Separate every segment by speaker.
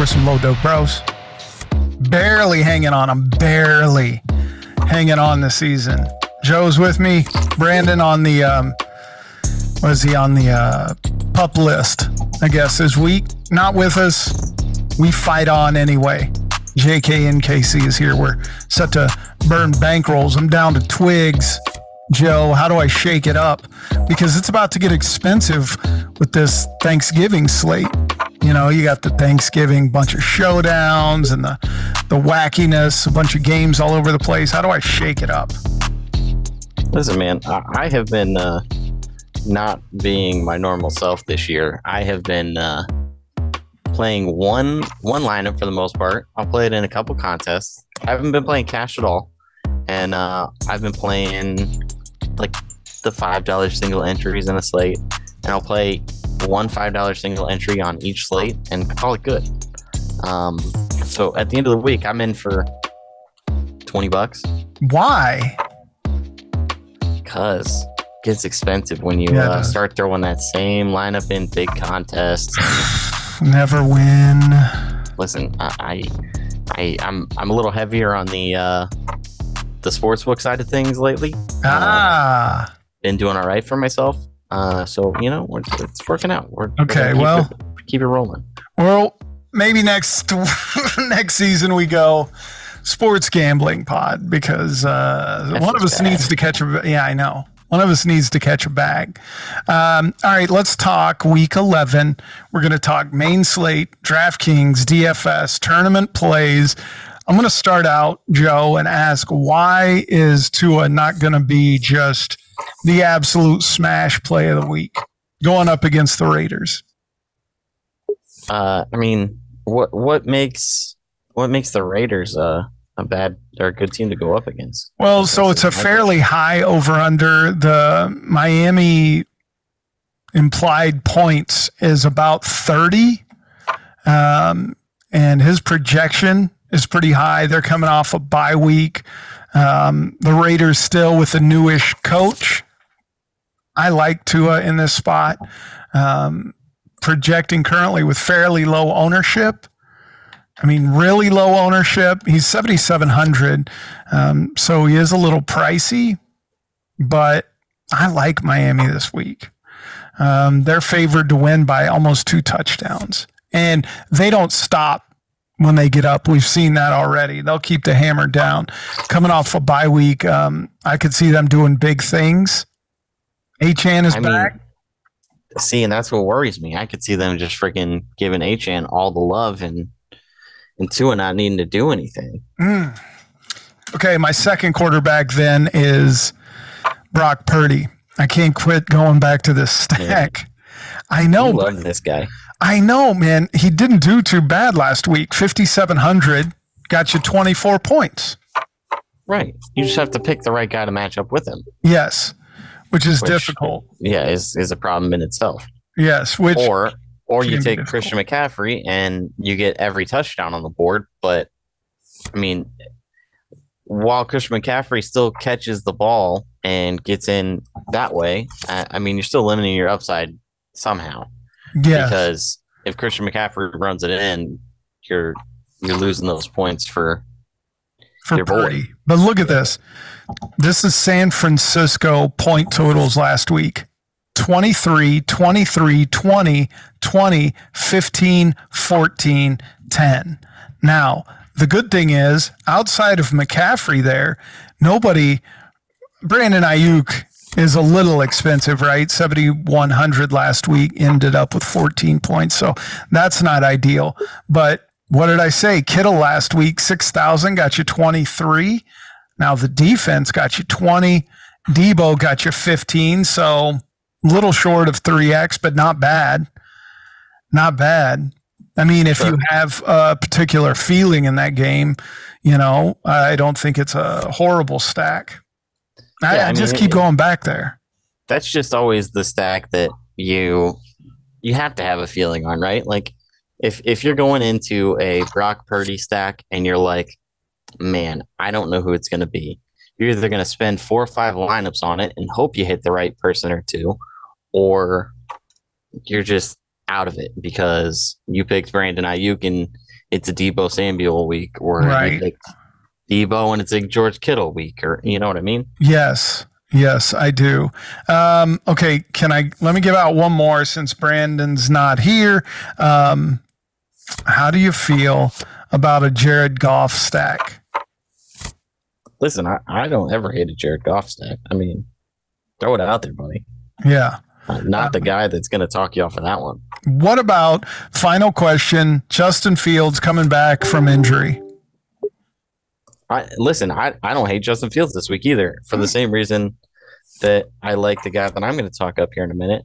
Speaker 1: We're some low dough bros. Barely hanging on. I'm barely hanging on this season. Joe's with me. Brandon on the um, was he on the uh, pup list? I guess is week. Not with us. We fight on anyway. JK and Casey is here. We're set to burn bankrolls. I'm down to twigs. Joe, how do I shake it up? Because it's about to get expensive with this Thanksgiving slate. You know, you got the Thanksgiving bunch of showdowns and the the wackiness, a bunch of games all over the place. How do I shake it up?
Speaker 2: Listen, man, I, have been uh, not being my normal self this year. I have been uh, playing one one lineup for the most part. I'll play it in a couple contests. I haven't been playing cash at all, and uh, I've been playing like the five dollar single entries in a slate, and I'll play one five dollar single entry on each slate and call it good. Um, so at the end of the week, I'm in for twenty bucks
Speaker 1: Why?
Speaker 2: because it gets expensive when you
Speaker 1: Yeah,
Speaker 2: uh, start throwing that same lineup in big contests.
Speaker 1: Never win.
Speaker 2: Listen, I, I, I I'm I'm a little heavier on the uh, the sportsbook side of things lately.
Speaker 1: Ah.
Speaker 2: Been doing all right for myself. Uh, so you know, we're, it's working out. We're we're
Speaker 1: Okay,
Speaker 2: keep
Speaker 1: well-
Speaker 2: it- keep it rolling.
Speaker 1: Well, maybe next next season we go sports gambling pod because uh, one of us
Speaker 2: bad.
Speaker 1: needs to catch a yeah I know one of us needs to catch a bag. Um, all right, let's talk week eleven. We're going to talk main slate, DraftKings, DFS, tournament plays. I'm going to start out, Joe, and ask why is Tua not going to be just the absolute smash play of the week going up against the Raiders?
Speaker 2: Uh, I mean, what what makes what makes the Raiders uh, a bad or a good team to go up against?
Speaker 1: Well, so it's a fairly high over under. The Miami implied points is about 30. Um, and his projection is pretty high. They're coming off a bye week. Um, the Raiders still with a newish coach. I like Tua in this spot. Um, projecting currently with fairly low ownership. I mean, really low ownership. He's 7,700. Um, so he is a little pricey, but I like Miami this week. Um, they're favored to win by almost two touchdowns, and they don't stop when they get up. We've seen that already. They'll keep the hammer down. Coming off a bye week, um, I could see them doing big things. Achane is
Speaker 2: I mean,
Speaker 1: back.
Speaker 2: See, and that's what worries me. I could see them just freaking giving Achane all the love and and Tua not needing to do anything.
Speaker 1: Mm. Okay, my second quarterback then is Brock Purdy. I can't quit going back to this stack. I know,
Speaker 2: I
Speaker 1: but
Speaker 2: love this guy.
Speaker 1: I know, man. He didn't do too bad last week. 5,700 got you 24 points.
Speaker 2: Right. You just have to pick the right guy to match up with him.
Speaker 1: Yes, which is
Speaker 2: Which-
Speaker 1: difficult.
Speaker 2: Yeah, is is a problem in itself.
Speaker 1: Yes, which
Speaker 2: or or you take. Christian McCaffrey and you get every touchdown on the board. But I mean, while Christian McCaffrey still catches the ball and gets in that way, I, I mean, you're still limiting your upside somehow.
Speaker 1: Yeah,
Speaker 2: Because if Christian McCaffrey runs it in, you're you're losing those points for
Speaker 1: for
Speaker 2: your boy.
Speaker 1: Purdy. But look at this. This is San Francisco point totals last week 23, 23, 20, 20, 15, 14, 10. Now, the good thing is, outside of McCaffrey, there, nobody, Brandon Aiyuk is a little expensive, right? 7,100 last week ended up with 14 points. So that's not ideal. But what did I say? Kittle last week, 6,000 got you 23. Now the defense got you 20. Deebo got you 15. So little short of 3x, but not bad. Not bad. I mean, if you have a particular feeling in that game, you know, I don't think it's a horrible stack. I,
Speaker 2: Yeah,
Speaker 1: I
Speaker 2: I
Speaker 1: just
Speaker 2: mean,
Speaker 1: keep
Speaker 2: it-
Speaker 1: going back there.
Speaker 2: that's just always the stack that you you have to have a feeling on, right? Like if if you're going into a Brock Purdy stack and you're like, man, I don't know who it's going to be. You're either going to spend four or five lineups on it and hope you hit the right person or two, or you're just out of it because you picked Brandon Aiyuk and it's a Deebo Samuel week, or
Speaker 1: Right.
Speaker 2: you picked Deebo and it's like George Kittle week, or you know what I mean?
Speaker 1: Yes. Yes, I do. Um, okay, can I let me give out one more since Brandon's not here. Um, how do you feel about a Jared Goff stack?
Speaker 2: Listen, I, I don't ever hate a Jared Goff stack. I mean, throw it out there, buddy.
Speaker 1: Yeah.
Speaker 2: Not the guy that's going to talk you off of that one.
Speaker 1: What about final question? Justin Fields coming back from injury.
Speaker 2: I listen. I, I don't hate Justin Fields this week either for the same reason that I like the guy that I'm going to talk up here in a minute.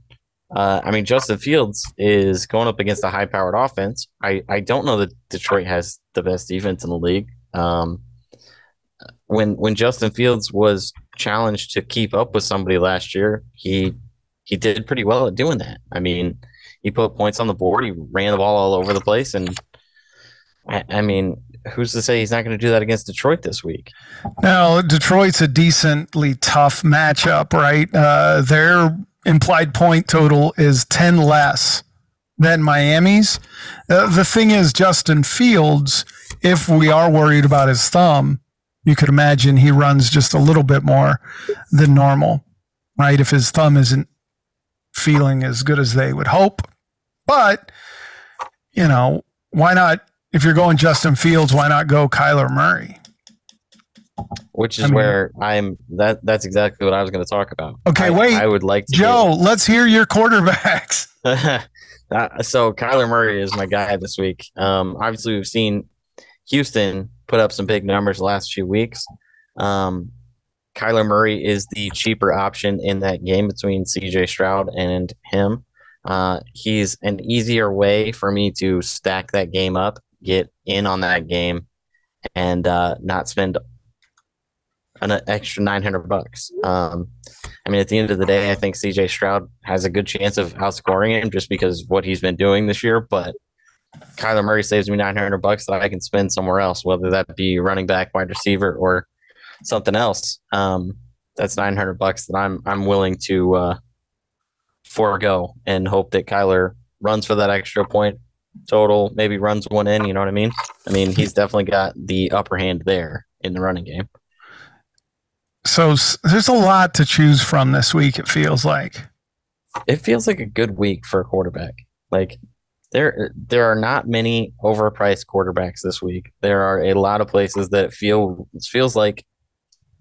Speaker 2: Uh, I mean, Justin Fields is going up against a high-powered offense. I, I don't know that Detroit has the best defense in the league. Um, when when Justin Fields was challenged to keep up with somebody last year, he he did pretty well at doing that. I mean, he put points on the board. He ran the ball all over the place, and I, I mean, who's to say he's not going to do that against Detroit this week?
Speaker 1: Now, Detroit's a decently tough matchup, right? Uh, their implied point total is 10 less than Miami's. Uh, the thing is, Justin Fields, if we are worried about his thumb, you could imagine he runs just a little bit more than normal, right? If his thumb isn't feeling as good as they would hope. But, you know, why not? If you're going Justin Fields, why not go Kyler Murray?
Speaker 2: Which is
Speaker 1: I mean-
Speaker 2: where I'm. That that's exactly what I was going to talk about.
Speaker 1: Okay,
Speaker 2: I-
Speaker 1: wait.
Speaker 2: I would like to
Speaker 1: Joe, let's hear your quarterbacks.
Speaker 2: Uh, so Kyler Murray is my guy this week. Um, obviously, we've seen Houston put up some big numbers the last few weeks. Um, Kyler Murray is the cheaper option in that game between CJ Stroud and him. Uh, he's an easier way for me to stack that game up, get in on that game, and uh, not spend an extra 900 bucks. Um, I mean, at the end of the day, I think CJ Stroud has a good chance of outscoring him just because of what he's been doing this year. But Kyler Murray saves me 900 bucks that I can spend somewhere else, whether that be running back, wide receiver, or something else. Um, that's 900 bucks that I'm I'm willing to uh, forego and hope that Kyler runs for that extra point total, maybe runs one in. You know what I mean? I mean, he's definitely got the upper hand there in the running game.
Speaker 1: So there's a lot to choose from this week, it feels like.
Speaker 2: it feels like a good week for a quarterback. Like there there are not many overpriced quarterbacks this week. There are a lot of places that feel it feels like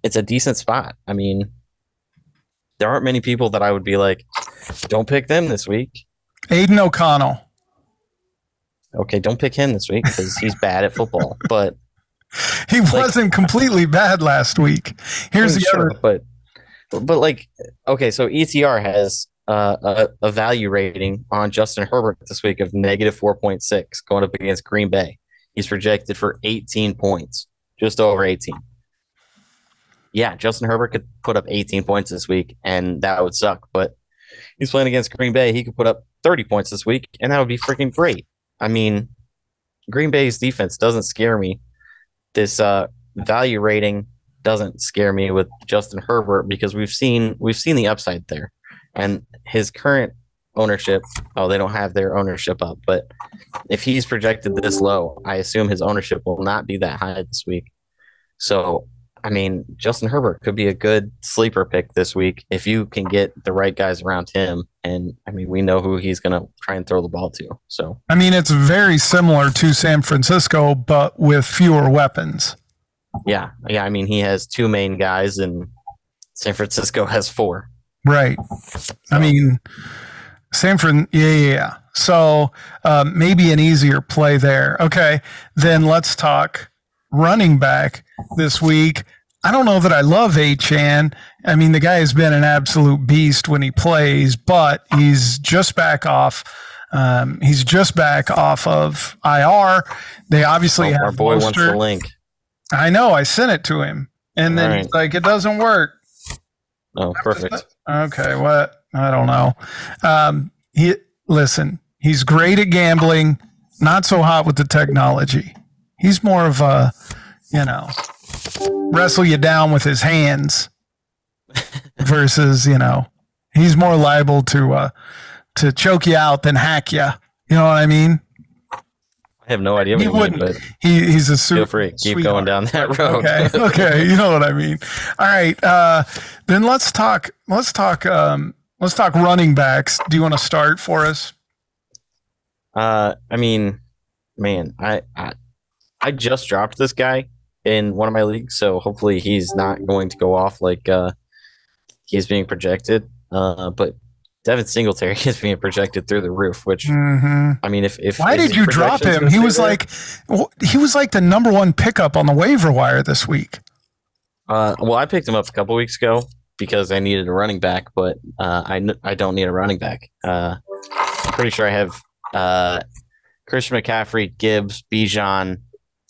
Speaker 2: it's a decent spot. I mean, there aren't many people that I would be like, don't pick them this week.
Speaker 1: Aidan O'Connell.
Speaker 2: Okay, don't pick him this week because he's bad at football. But
Speaker 1: He wasn't completely bad last week. Here's the
Speaker 2: Sure,
Speaker 1: other.
Speaker 2: but but like okay, so ETR has uh, a, a value rating on Justin Herbert this week of negative four point six, going up against Green Bay. He's projected for eighteen points, just over eighteen. Yeah, Justin Herbert could put up eighteen points this week, and that would suck. But he's playing against Green Bay. He could put up thirty points this week, and that would be freaking great. I mean, Green Bay's defense doesn't scare me. This uh, value rating doesn't scare me with Justin Herbert because we've seen we've seen the upside there, and his current ownership. Oh, they don't have their ownership up, but if he's projected this low, I assume his ownership will not be that high this week. So, I mean, Justin Herbert could be a good sleeper pick this week if you can get the right guys around him. And I mean, we know who he's going to try and throw the ball to. So,
Speaker 1: I mean, it's very similar to San Francisco, but with fewer weapons.
Speaker 2: yeah, yeah. I mean, he has two main guys, and San Francisco has four.
Speaker 1: Right. I mean, San Fran, yeah, yeah, yeah. So uh, maybe an easier play there. Okay. Then let's talk running back this week. I don't know that I love Achane. I mean, the guy has been an absolute beast when he plays, but he's just back off. Um, he's just back off of IR. They obviously
Speaker 2: Oh,
Speaker 1: have
Speaker 2: our boy wants the link.
Speaker 1: I know. I sent it to him, and then he's like, "It doesn't work."
Speaker 2: Oh, perfect.
Speaker 1: Okay, what? I don't know. Um, he listen. He's great at gambling. Not so hot with the technology. He's more of a, you know, wrestle you down with his hands versus you know, he's more liable to uh to choke you out than hack you. You know what I mean?
Speaker 2: I have no idea what
Speaker 1: He
Speaker 2: you
Speaker 1: wouldn't.
Speaker 2: but
Speaker 1: He he's a super
Speaker 2: feel free. Keep
Speaker 1: sweetheart.
Speaker 2: going down that road.
Speaker 1: Okay, okay, you know what I mean. All right, uh, then let's talk. Let's talk. Um, let's talk running backs. Do you want to start for us?
Speaker 2: Uh, I mean, man, I, I I just dropped this guy in one of my leagues, so hopefully he's not going to go off like uh he's being projected. Uh, but Devin Singletary is being projected through the roof. Which
Speaker 1: hmm
Speaker 2: I mean, if if
Speaker 1: Why did you drop him? He was
Speaker 2: there-
Speaker 1: like, well, he was like the number one pickup on the waiver wire this week.
Speaker 2: Uh, well, I picked him up a couple weeks ago because I needed a running back, but uh, I I don't need a running back. Uh, I'm pretty sure I have uh, Christian McCaffrey, Gibbs, Bijan,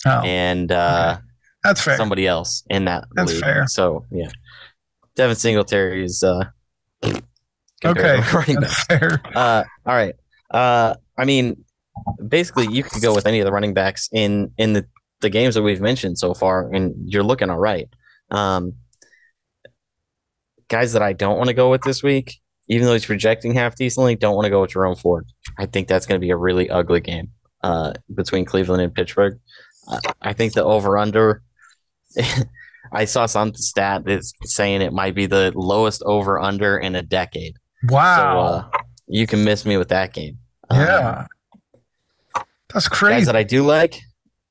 Speaker 1: Oh,
Speaker 2: and uh,
Speaker 1: that's fair.
Speaker 2: somebody else in that
Speaker 1: That's
Speaker 2: league.
Speaker 1: fair.
Speaker 2: So yeah, Devin Singletary is uh,
Speaker 1: Okay,
Speaker 2: running back.
Speaker 1: fair.
Speaker 2: Uh, all right. Uh, I mean, basically, you could go with any of the running backs in in the the games that we've mentioned so far, and you're looking all right. Um, guys that I don't want to go with this week, even though he's projecting half decently, don't want to go with Jerome Ford. I think that's going to be a really ugly game uh, between Cleveland and Pittsburgh. I think the over under. I saw some stat that's saying it might be the lowest over under in a decade.
Speaker 1: Wow.
Speaker 2: So uh, you can miss me with that game. Um,
Speaker 1: yeah. That's
Speaker 2: guys
Speaker 1: crazy.
Speaker 2: that I do like,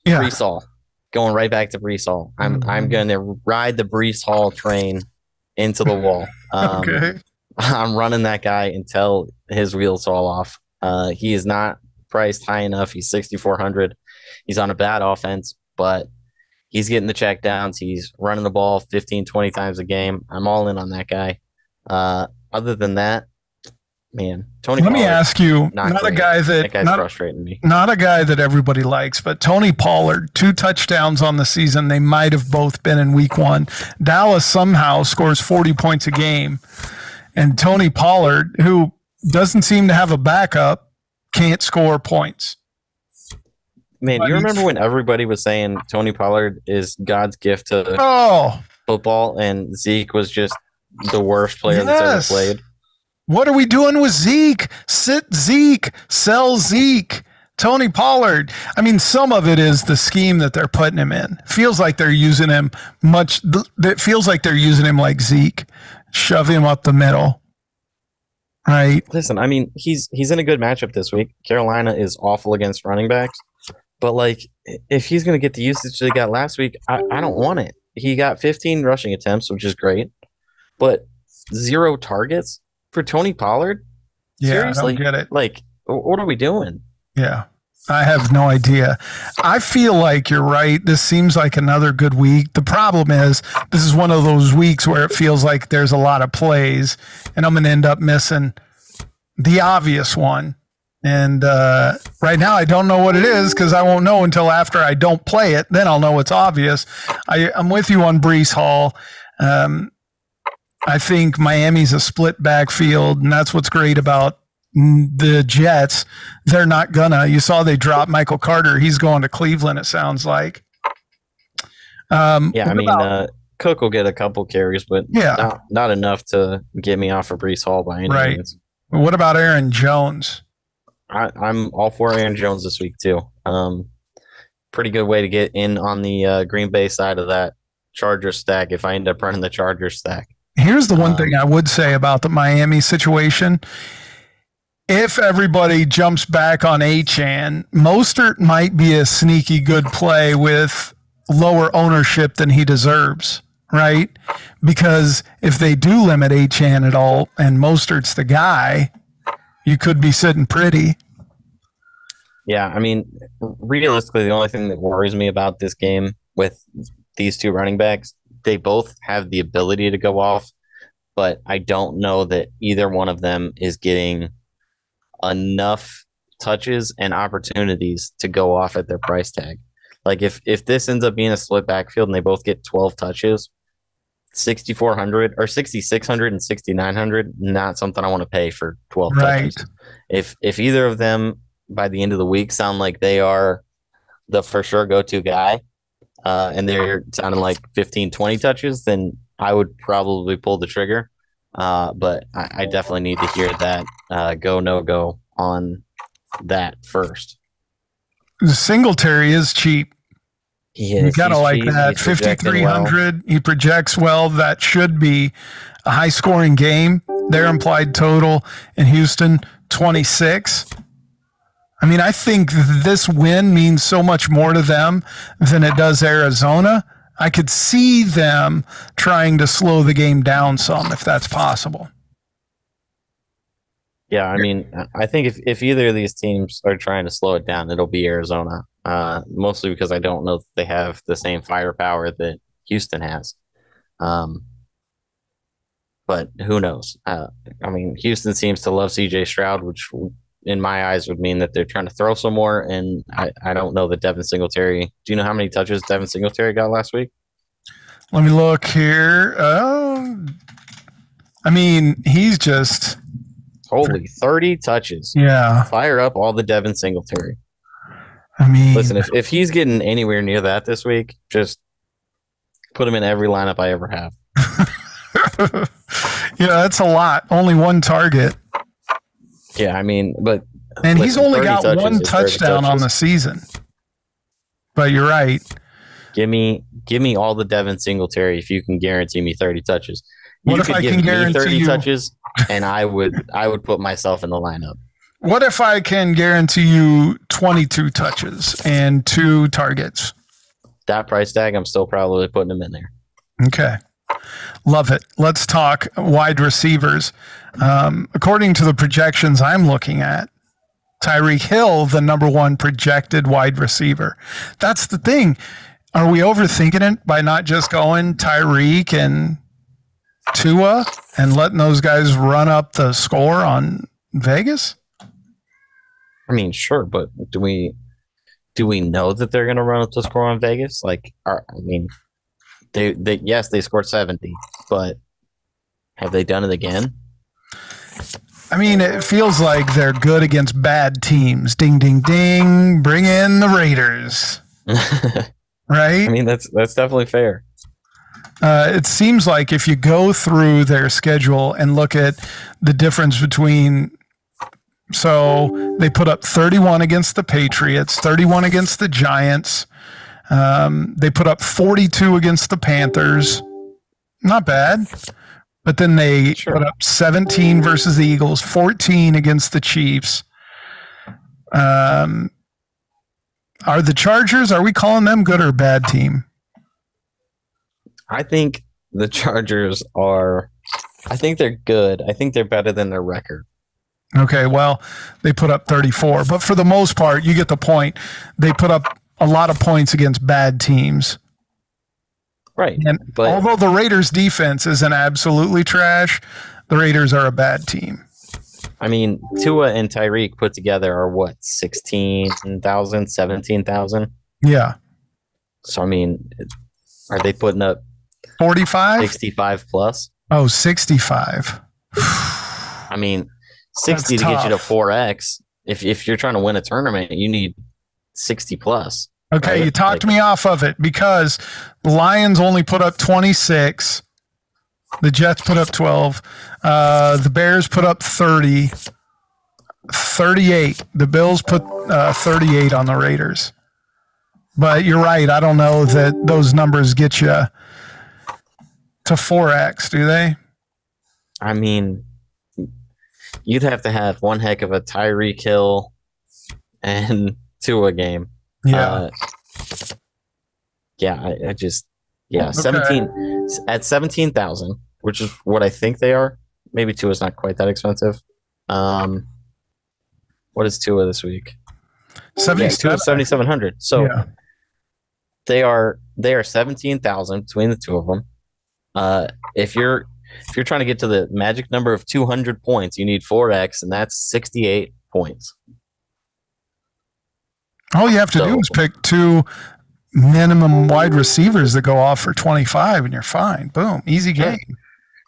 Speaker 1: Yeah.
Speaker 2: Breece Hall. Going right back to Breece Hall. I'm
Speaker 1: Mhm.
Speaker 2: I'm going to ride the Breece Hall train into the wall. Um,
Speaker 1: okay.
Speaker 2: I'm running that guy until his wheels fall off. Uh, he is not priced high enough. He's 6,400. He's on a bad offense, but he's getting the check downs. He's running the ball 15, 20 times a game. I'm all in on that guy. Uh, other than that, man, Tony.
Speaker 1: Let me ask you,
Speaker 2: not
Speaker 1: not, a guy
Speaker 2: That
Speaker 1: that,
Speaker 2: guy's
Speaker 1: not,
Speaker 2: frustrating me.
Speaker 1: not a guy that everybody likes, but Tony Pollard, two touchdowns on the season. They might have both been in week one. Dallas somehow scores 40 points a game. And Tony Pollard, who doesn't seem to have a backup, can't score points.
Speaker 2: Man, you remember when everybody was saying Tony Pollard is God's gift to
Speaker 1: Oh,
Speaker 2: football, and Zeke was just the worst player that's ever played?
Speaker 1: what are we doing with Zeke? Sit Zeke, sell Zeke. Tony Pollard. I mean, some of it is the scheme that they're putting him in. Feels like they're using him much. It feels like they're using him like Zeke, shove him up the middle. Right.
Speaker 2: Listen, I mean, he's he's in a good matchup this week. Carolina is awful against running backs, but like, if he's going to get the usage they got last week, I, I don't want it. He got 15 rushing attempts, which is great, but zero targets for Tony Pollard.
Speaker 1: Yeah.
Speaker 2: Seriously?
Speaker 1: I don't get it.
Speaker 2: Like, what are we doing?
Speaker 1: Yeah. I have no idea. I feel like you're right. This seems like another good week. The problem is, this is one of those weeks where it feels like there's a lot of plays, and I'm going to end up missing the obvious one. And uh, right now, I don't know what it is because I won't know until after I don't play it. Then I'll know it's obvious. I, I'm with you on Breece Hall. Um, I think Miami's a split backfield, and that's what's great about the Jets. They're not gonna. You saw they dropped Michael Carter. He's going to Cleveland. It sounds like. Um,
Speaker 2: Yeah, I mean,
Speaker 1: about-
Speaker 2: uh, Cook will get a couple carries, but
Speaker 1: yeah.
Speaker 2: not, not enough to get me off of Breece Hall by any
Speaker 1: Right.
Speaker 2: means.
Speaker 1: What about Aaron Jones?
Speaker 2: I, I'm all for Aaron Jones this week too. Um, pretty good way to get in on the uh, Green Bay side of that Charger stack if I end up running the Charger stack.
Speaker 1: Here's the one
Speaker 2: Um,
Speaker 1: thing I would say about the Miami situation. If everybody jumps back on Achane, Mostert might be a sneaky good play with lower ownership than he deserves, right? Because if they do limit Achane at all and Mostert's the guy, you could be sitting pretty.
Speaker 2: Yeah, I mean, realistically, the only thing that worries me about this game with these two running backs, they both have the ability to go off, but I don't know that either one of them is getting enough touches and opportunities to go off at their price tag. Like if if this ends up being a split backfield and they both get 12 touches, 6400 or 6600 and 6900 not something I want to pay for 12
Speaker 1: Right.
Speaker 2: touches. If if either of them by the end of the week sound like they are the for sure go-to guy uh, and they're sounding like 15 20 touches then I would probably pull the trigger. Uh, but I, I definitely need to hear that uh, go no go on that first.
Speaker 1: Singletary is cheap.
Speaker 2: He
Speaker 1: You
Speaker 2: is.
Speaker 1: gotta
Speaker 2: He's
Speaker 1: like that.
Speaker 2: Fifty three
Speaker 1: hundred.
Speaker 2: well.
Speaker 1: He projects well. That should be a high-scoring game. Their implied total in Houston twenty-six. I mean, I think this win means so much more to them than it does Arizona. I could see them trying to slow the game down some if that's possible.
Speaker 2: Yeah, I mean, I think if, if either of these teams are trying to slow it down, it'll be Arizona. Uh, mostly because I don't know that they have the same firepower that Houston has. Um, but who knows? Uh, I mean, Houston seems to love CJ Stroud, which in my eyes would mean that they're trying to throw some more. And I, I don't know that Devin Singletary. Do you know how many touches Devin Singletary got last week?
Speaker 1: Let me look here. Oh, I mean, he's just
Speaker 2: Holy, 30 touches.
Speaker 1: yeah.
Speaker 2: Fire up all the Devin Singletary.
Speaker 1: I mean,
Speaker 2: Listen, if, if he's getting anywhere near that this week, just put him in every lineup I ever have.
Speaker 1: yeah, that's a lot. Only one target,
Speaker 2: Yeah, I mean, but
Speaker 1: and he's only got one touchdown on the season. But you're right.
Speaker 2: Give me give me all the Devin Singletary if you can guarantee me 30 touches.
Speaker 1: What
Speaker 2: you
Speaker 1: if
Speaker 2: could
Speaker 1: I
Speaker 2: give
Speaker 1: can
Speaker 2: me
Speaker 1: guarantee
Speaker 2: 30
Speaker 1: you-
Speaker 2: touches and I would I would put myself in the lineup.
Speaker 1: What if I can guarantee you 22 touches and two targets?
Speaker 2: That price tag, I'm still probably putting him in there.
Speaker 1: Okay. Love it. Let's talk wide receivers. Um, according to the projections I'm looking at, Tyreek Hill, the number one projected wide receiver. That's the thing. Are we overthinking it by not just going Tyreek and Tua and letting those guys run up the score on Vegas?
Speaker 2: I mean, sure, but do we do we know that they're going to run up the score on Vegas? Like, are, I mean, they they yes, they scored 70, but have they done it again?
Speaker 1: I mean, it feels like they're good against bad teams. Ding, ding, ding. Bring in the Raiders, right?
Speaker 2: I mean, that's that's definitely fair.
Speaker 1: Uh, it seems like if you go through their schedule and look at the difference between, so they put up 31 against the Patriots, 31 against the Giants. Um, they put up 42 against the Panthers. Not bad. But then they
Speaker 2: Sure.
Speaker 1: put up 17 versus the Eagles, 14 against the Chiefs. Um, are the Chargers, are we calling them good or bad team?
Speaker 2: I think the Chargers are. I think they're good. I think they're better than their record.
Speaker 1: Okay, well, they put up 34, but for the most part, you get the point. They put up a lot of points against bad teams.
Speaker 2: Right.
Speaker 1: And
Speaker 2: But
Speaker 1: although the Raiders' defense is an absolutely trash, the Raiders are a bad team.
Speaker 2: I mean, Tua and Tyreek put together are what, 16,000, 17,000?
Speaker 1: Yeah.
Speaker 2: So, I mean, are they putting up
Speaker 1: 45?
Speaker 2: 65 plus?
Speaker 1: Oh, 65.
Speaker 2: I mean, 60 to get you to 4x. If, if you're trying to win a tournament, you need 60 plus.
Speaker 1: Okay,
Speaker 2: Right,
Speaker 1: you talked
Speaker 2: like-
Speaker 1: me off of it because the Lions only put up 26. The Jets put up 12. Uh, the Bears put up 30. 38. The Bills put uh, 38 on the Raiders. But you're right. I don't know that those numbers get you to 4x, do they?
Speaker 2: I mean, you'd have to have one heck of a Tyreek Hill and Tua game.
Speaker 1: Yeah.
Speaker 2: Uh, yeah, I, I just yeah,
Speaker 1: Okay.
Speaker 2: seventeen at seventeen thousand, which is what I think they are. Maybe Tua is not quite that expensive. Um, what is Tua of this week? Yeah,
Speaker 1: 77.
Speaker 2: Tua seventy seven hundred. So
Speaker 1: yeah.
Speaker 2: they are they are seventeen thousand between the two of them. Uh, if you're if you're trying to get to the magic number of two hundred points, you need four x, and that's sixty eight points.
Speaker 1: All you have to do is pick two minimum wide receivers that go off for 25 and you're fine. Boom. Easy game.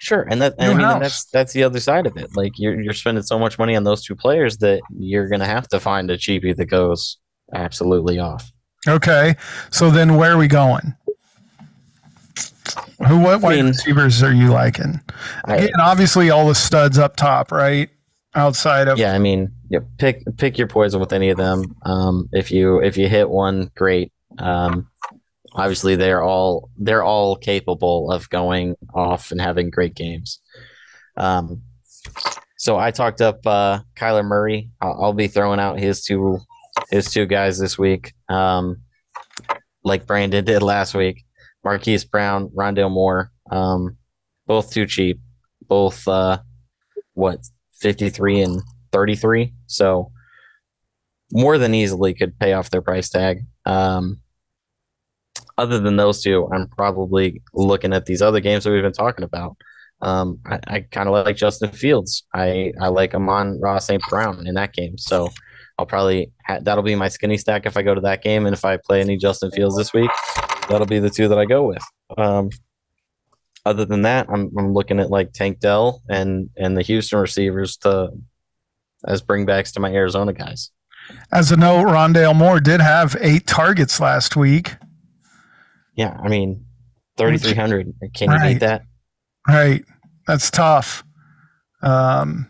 Speaker 2: Sure, and that I mean and that's that's the other side of it. Like you're you're spending so much money on those two players that you're gonna have to find a cheapie that goes absolutely off.
Speaker 1: Okay. So then where are we going? Who what wide
Speaker 2: mean-
Speaker 1: receivers are you liking?
Speaker 2: I-
Speaker 1: obviously all the studs up top, right? Outside of
Speaker 2: yeah, I mean yeah, pick pick your poison with any of them. Um, if you if you hit one, great. Um, obviously they're all they're all capable of going off and having great games. Um, so I talked up uh, Kyler Murray. I'll, I'll be throwing out his two his two guys this week, um, like Brandon did last week. Marquise Brown, Rondale Moore, um, both too cheap. Both uh, what fifty three and thirty three. So more than easily could pay off their price tag. Um, other than those two, I'm probably looking at these other games that we've been talking about. Um, I, I kind of like Justin Fields. I, I like Amon-Ra St. Brown in that game. So I'll probably ha- that'll be my skinny stack if I go to that game. And if I play any Justin Fields this week, that'll be the two that I go with. Um, other than that, I'm, I'm looking at like Tank Dell and and the Houston receivers to as bringbacks to my Arizona guys.
Speaker 1: As a note, Rondale Moore did have eight targets last week.
Speaker 2: Yeah, I mean, thirty three hundred. Can you
Speaker 1: Right.
Speaker 2: beat that?
Speaker 1: Right. That's tough. Um,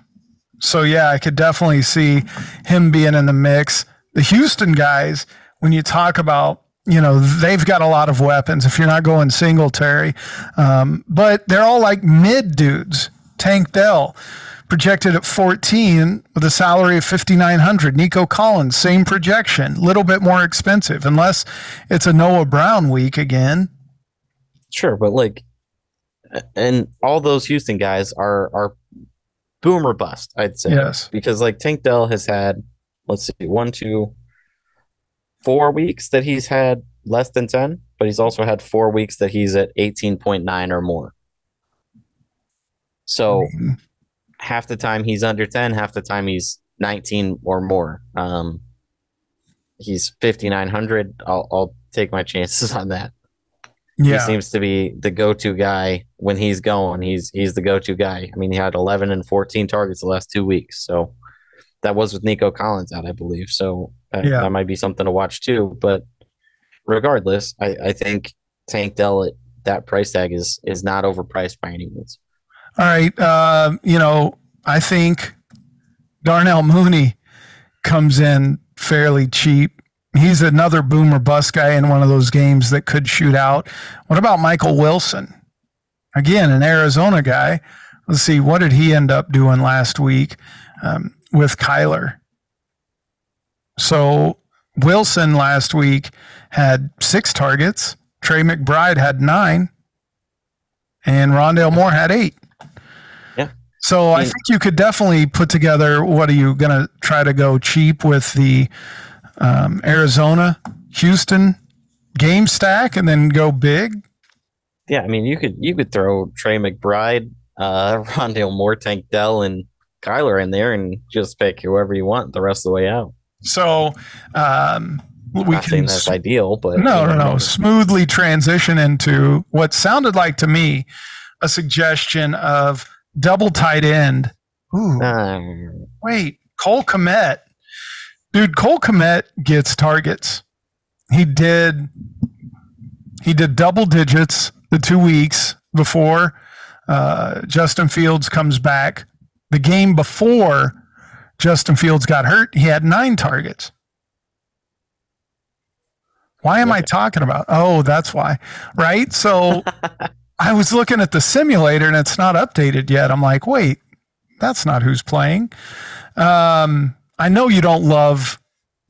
Speaker 1: so yeah, I could definitely see him being in the mix. The Houston guys, when you talk about, you know, they've got a lot of weapons if you're not going Singletary. Um, but they're all like mid dudes. Tank Dell projected at 14 with a salary of 5900 Nico Collins same projection little bit more expensive unless it's a Noah Brown week again
Speaker 2: Sure, but like, and all those Houston guys are are boom or bust. I'd say
Speaker 1: yes
Speaker 2: because like Tank Dell has had, let's see, one, two, four weeks that he's had less than ten, but he's also had four weeks that he's at eighteen point nine or more. So half the time he's under 10 half the time he's 19 or more. Um he's 5900 i'll i'll take my chances on that. He seems to be the go-to guy when he's going. He's he's the go-to guy. I mean he had 11 and 14 targets the last two weeks. So that was with nico collins out i believe. So
Speaker 1: Yeah.
Speaker 2: that might be something to watch too but regardless i i think tank dell at that price tag is is not overpriced by any means
Speaker 1: All right. Uh, you know, I think Darnell Mooney comes in fairly cheap. He's another boomer bust guy in one of those games that could shoot out. What about Michael Wilson? Again, an Arizona guy. Let's see, what did he end up doing last week um, with Kyler? So Wilson last week had six targets. Trey McBride had nine, and Rondale Moore had eight.
Speaker 2: Yeah.
Speaker 1: So I think you could definitely put together. What are you going to try to go cheap with the um, Arizona, Houston game stack, and then go big?
Speaker 2: Yeah, I mean, you could you could throw Trey McBride, uh, Rondale Moore, Tank Dell, and Kyler in there, and just pick whoever you want the rest of the way out.
Speaker 1: So um, we can
Speaker 2: that's ideal, but
Speaker 1: no, no, no. Smoothly transition into what sounded like to me a suggestion of double tight end. Ooh,
Speaker 2: Um,
Speaker 1: wait, Cole Kmet. Dude, Cole Kmet gets targets. He did he did double digits the two weeks before uh, Justin Fields comes back. The game before Justin Fields got hurt, he had nine targets. Why am I talking about? Oh, that's why. Right? So I was looking at the simulator and it's not updated yet. I'm like, wait, that's not who's playing. Um, I know you don't love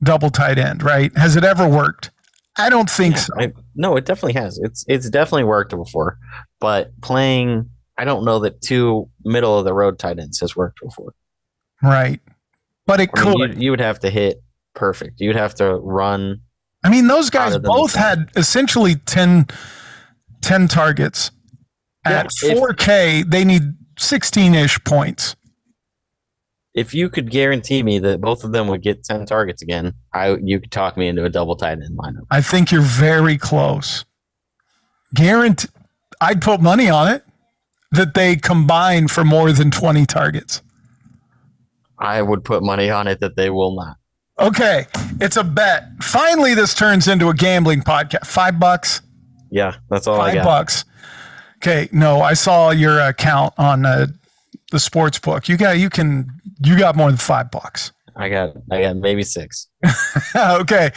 Speaker 1: double tight end, right? Has it ever worked? I don't think
Speaker 2: yeah,
Speaker 1: so.
Speaker 2: I, no, it definitely has. It's it's definitely worked before, but playing, I don't know that two middle of the road tight ends has worked before.
Speaker 1: Right. But it
Speaker 2: I mean,
Speaker 1: could.
Speaker 2: you, you would have to hit perfect. You'd have to run.
Speaker 1: I mean, those guys both had essentially 10, 10 targets.
Speaker 2: Yeah,
Speaker 1: At
Speaker 2: if-
Speaker 1: 4K, they need 16 ish points.
Speaker 2: If you could guarantee me that both of them would get ten targets again, I you could talk me into a double tight end lineup.
Speaker 1: I think you're very close. Guarantee, I'd put money on it that they combine for more than 20 targets.
Speaker 2: I would put money on it that they will not.
Speaker 1: Okay, it's a bet. Finally, this turns into a gambling podcast. Five bucks.
Speaker 2: Yeah, that's all I
Speaker 1: Five bucks. Okay, no, I saw your account on uh, the sports book. You got you can you got more than five bucks.
Speaker 2: I got I got maybe six.
Speaker 1: okay.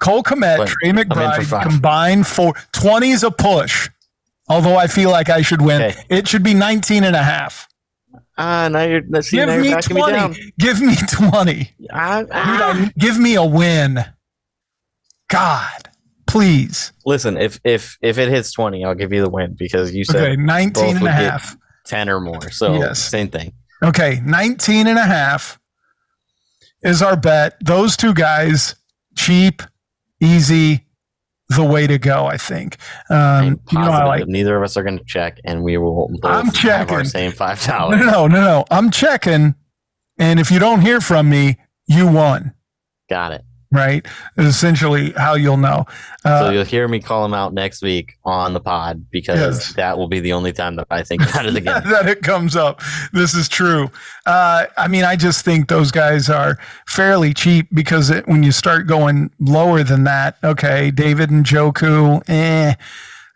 Speaker 1: Cole Kmet,
Speaker 2: But
Speaker 1: Trey
Speaker 2: I'm for
Speaker 1: McBride combined for 20 is a push. Although I feel like I should win.
Speaker 2: Okay.
Speaker 1: It should be 19 and a half.
Speaker 2: Ah, now you're let's see,
Speaker 1: Give
Speaker 2: now you're
Speaker 1: me
Speaker 2: me down.
Speaker 1: 20. Give me 20.
Speaker 2: Ah,
Speaker 1: Dude,
Speaker 2: ah.
Speaker 1: I- give me a win. God, please.
Speaker 2: Listen, if if if it hits twenty, I'll give you the win because you said
Speaker 1: Okay, 19 and a half.
Speaker 2: ten or more. So
Speaker 1: Yes.
Speaker 2: same thing.
Speaker 1: Okay, 19 and a half is our bet. Those two guys, cheap, easy, the way to go, I think. Um, you know, I like
Speaker 2: neither of us are going to check, and we will both
Speaker 1: I'm
Speaker 2: have
Speaker 1: checking.
Speaker 2: our same five
Speaker 1: No, no, no, no. I'm checking. And if you don't hear from me, you won,
Speaker 2: Got it.
Speaker 1: Right? Is essentially how you'll know.
Speaker 2: so
Speaker 1: Uh,
Speaker 2: you'll hear me call him out next week on the pod because
Speaker 1: Yes.
Speaker 2: that will be the only time that I think about it again.
Speaker 1: that it comes up. This is true. Uh, I mean, I just think those guys are fairly cheap because it, when you start going lower than that, okay, David Njoku, eh,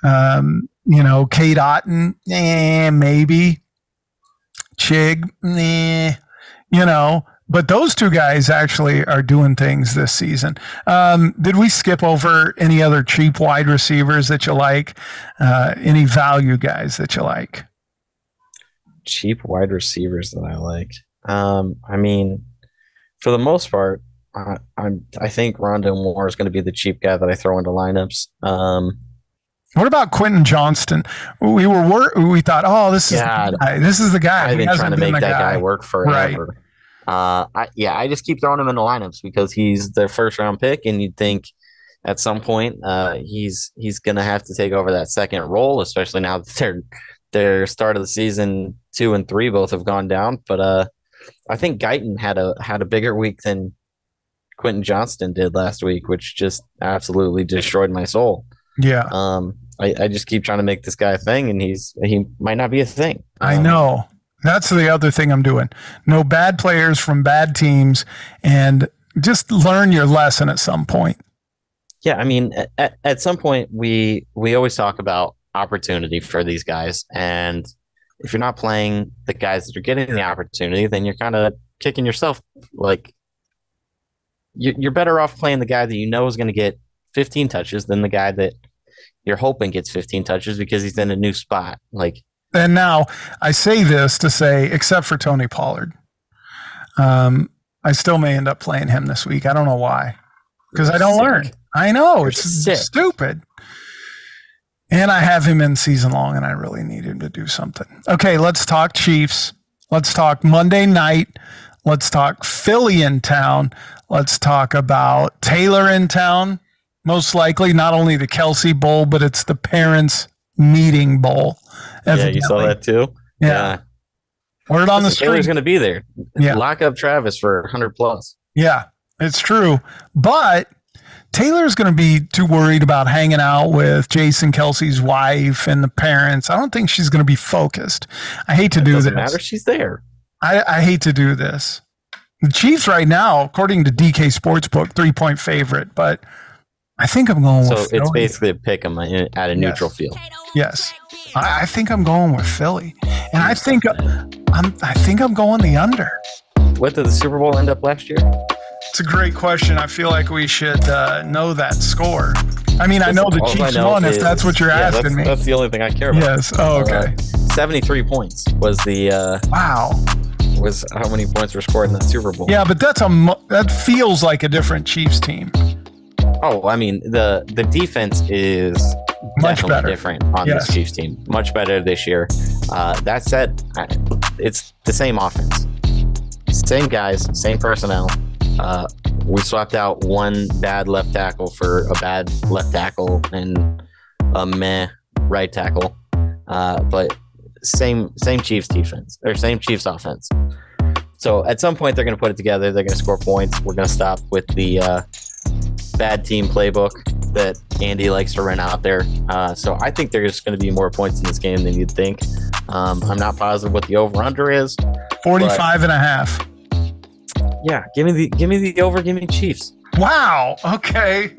Speaker 1: um, you know, Cade Otton, eh, maybe, Chig, eh, you know. But those two guys actually are doing things this season. Um, did we skip over any other cheap wide receivers that you like? Uh, any value guys that you like?
Speaker 2: Cheap wide receivers that I like. Um, I mean, for the most part, I, I'm I think Rondo Moore is going to be the cheap guy that I throw into lineups. Um,
Speaker 1: What about Quentin Johnston? We were we thought, oh, this is
Speaker 2: God.
Speaker 1: guy. this is the guy.
Speaker 2: I've been trying to make that guy, work forever. Uh, I, yeah, I just keep throwing him in the lineups because he's their first round pick, and you'd think at some point uh, he's he's gonna have to take over that second role, especially now that their their start of the season two and three both have gone down. But uh, I think Guyton had a had a bigger week than Quentin Johnston did last week, which just absolutely destroyed my soul.
Speaker 1: Yeah,
Speaker 2: Um, I, I just keep trying to make this guy a thing, and he's he might not be a thing.
Speaker 1: I
Speaker 2: Um,
Speaker 1: know. That's the other thing I'm doing. No bad players from bad teams, and just learn your lesson at some point.
Speaker 2: Yeah, I mean, at, at some point we we always talk about opportunity for these guys, and if you're not playing the guys that are getting the opportunity, then you're kind of kicking yourself. Like you- you're better off playing the guy that you know is going to get 15 touches than the guy that you're hoping gets 15 touches because he's in a new spot. Like
Speaker 1: And now I say this to say, except for Tony Pollard, um, I still may end up playing him this week. I don't know why, because I don't
Speaker 2: Sick.
Speaker 1: learn. I know
Speaker 2: You're
Speaker 1: it's
Speaker 2: sick.
Speaker 1: stupid. And I have him in season long, and I really need him to do something. Okay, let's talk Chiefs. Let's talk Monday night. Let's talk Philly in town. Let's talk about Taylor in town. Most likely, not only the Kelce Bowl, but it's the Parents Meeting Bowl.
Speaker 2: Yeah, you saw that too.
Speaker 1: Yeah. Word on the
Speaker 2: street. Taylor's going to be there.
Speaker 1: Yeah.
Speaker 2: Lock up Travis for 100 plus.
Speaker 1: Yeah, it's true. But Taylor's going to be too worried about hanging out with Jason Kelce's wife and the parents. I don't think she's going to be focused. I hate to
Speaker 2: It
Speaker 1: do
Speaker 2: doesn't
Speaker 1: this.
Speaker 2: matter. She's there.
Speaker 1: I, I hate to do this. The Chiefs right now, according to DK Sportsbook, three point favorite, but I think I'm going with
Speaker 2: So
Speaker 1: it's
Speaker 2: basically a pick 'em at a neutral field.
Speaker 1: yes. I, I think I'm going with Philly, and I think I'm. I think I'm going the under.
Speaker 2: What did the Super Bowl end up last year?
Speaker 1: It's a great question. I feel like we should uh, know that score. I mean, I know the Chiefs
Speaker 2: know
Speaker 1: won. If
Speaker 2: is-
Speaker 1: that's what you're
Speaker 2: yeah,
Speaker 1: asking
Speaker 2: that's,
Speaker 1: me.
Speaker 2: That's the only thing I care about.
Speaker 1: Yes. Oh, okay.
Speaker 2: Uh, Seventy-three points was the uh,
Speaker 1: wow.
Speaker 2: was how many points were scored in that Super Bowl.
Speaker 1: Yeah, but that's a that feels like a different Chiefs team.
Speaker 2: Oh, I mean the the defense is
Speaker 1: Much
Speaker 2: definitely
Speaker 1: better.
Speaker 2: different on
Speaker 1: Yes.
Speaker 2: this Chiefs team. Much better this year. Uh, that said, it's the same offense, same guys, same personnel. Uh, we swapped out one bad left tackle for a bad left tackle and a meh right tackle, uh, but same same Chiefs defense or same Chiefs offense. So at some point they're going to put it together. They're going to score points. We're going to stop with the uh, bad team playbook that Andy likes to run out there. Uh, so I think there's going to be more points in this game than you'd think. Um, I'm not positive what the over under is.
Speaker 1: 45 and a half.
Speaker 2: Yeah, give me the give me the over. Give me Chiefs.
Speaker 1: Wow. Okay.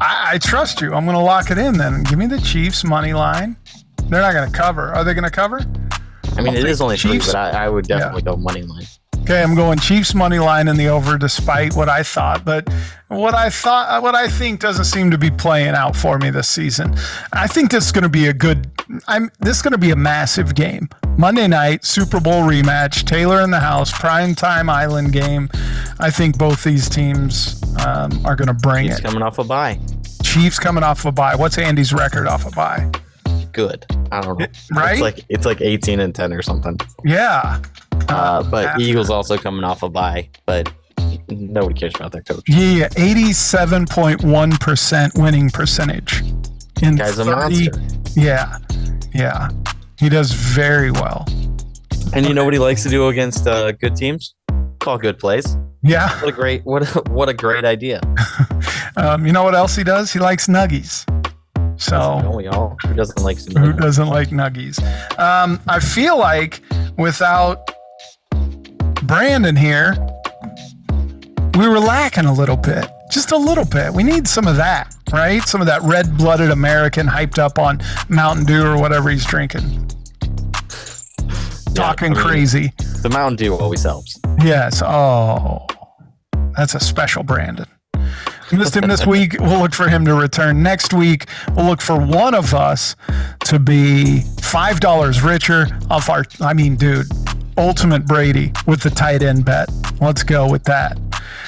Speaker 1: I, I trust you. I'm going to lock it in then. Give me the Chiefs money line. They're not going to cover. Are they going to cover?
Speaker 2: I mean,
Speaker 1: I'll
Speaker 2: it is only three,
Speaker 1: Chiefs.
Speaker 2: but I, I would definitely go money line.
Speaker 1: Okay, I'm going Chiefs money line in the over, despite what I thought. But what I thought, what I think, doesn't seem to be playing out for me this season. I think this is going to be a good. I'm. This is going to be a massive game. Monday night Super Bowl rematch. Taylor in the house. Prime time Island game. I think both these teams um, are going to bring
Speaker 2: He's
Speaker 1: it.
Speaker 2: coming off a bye.
Speaker 1: Chiefs coming off a bye. What's Andy's record off a bye?
Speaker 2: Good. I don't know.
Speaker 1: Right?
Speaker 2: It's like it's like 18 and 10 or something.
Speaker 1: Yeah.
Speaker 2: Uh, but
Speaker 1: yeah.
Speaker 2: Eagles also coming off a bye, but nobody cares about their coach.
Speaker 1: Yeah, 87.1% winning percentage. In
Speaker 2: Guy's a monster.
Speaker 1: Yeah. Yeah. He does very well.
Speaker 2: And you know what he likes to do against uh, good teams? Call good plays.
Speaker 1: Yeah.
Speaker 2: What a great what a, what a great idea.
Speaker 1: Um, you know what else he does? He likes nuggies. So
Speaker 2: we all? Who doesn't like some
Speaker 1: who doesn't like nuggies? Um, I feel like without Brandon here, we were lacking a little bit. Just a little bit. We need some of that, right? Some of that red blooded American hyped up on Mountain Dew or whatever he's drinking. Talking
Speaker 2: I mean-
Speaker 1: crazy.
Speaker 2: The Mountain Dew always helps.
Speaker 1: Yes. Oh, that's a special Brandon. We Missed him this week. We'll look for him to return next week. We'll look for one of us to be five dollars richer off our. I mean, dude, ultimate Brady with the tight end bet. Let's go with that.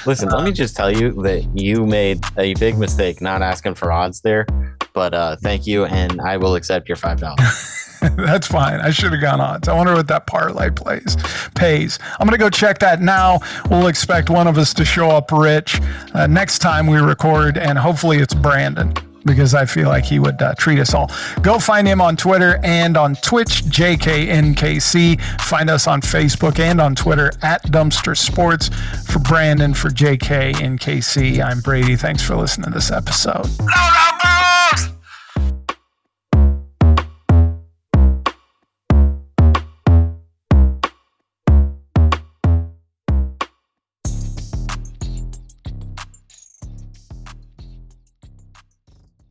Speaker 2: Listen, let me just tell you that you made a big mistake not asking for odds there. But uh, thank you, and I will accept your five dollars.
Speaker 1: That's fine. I should have gone odds. I wonder what that parlay plays pays. I'm gonna go check that now. We'll expect one of us to show up rich uh, next time we record, and hopefully it's Brandon because I feel like he would uh, treat us all. Go find him on Twitter and on Twitch, JKNKC. Find us on Facebook and on Twitter at Dumpster Sports. For Brandon, for JKNKC, I'm Brady. Thanks for listening to this episode.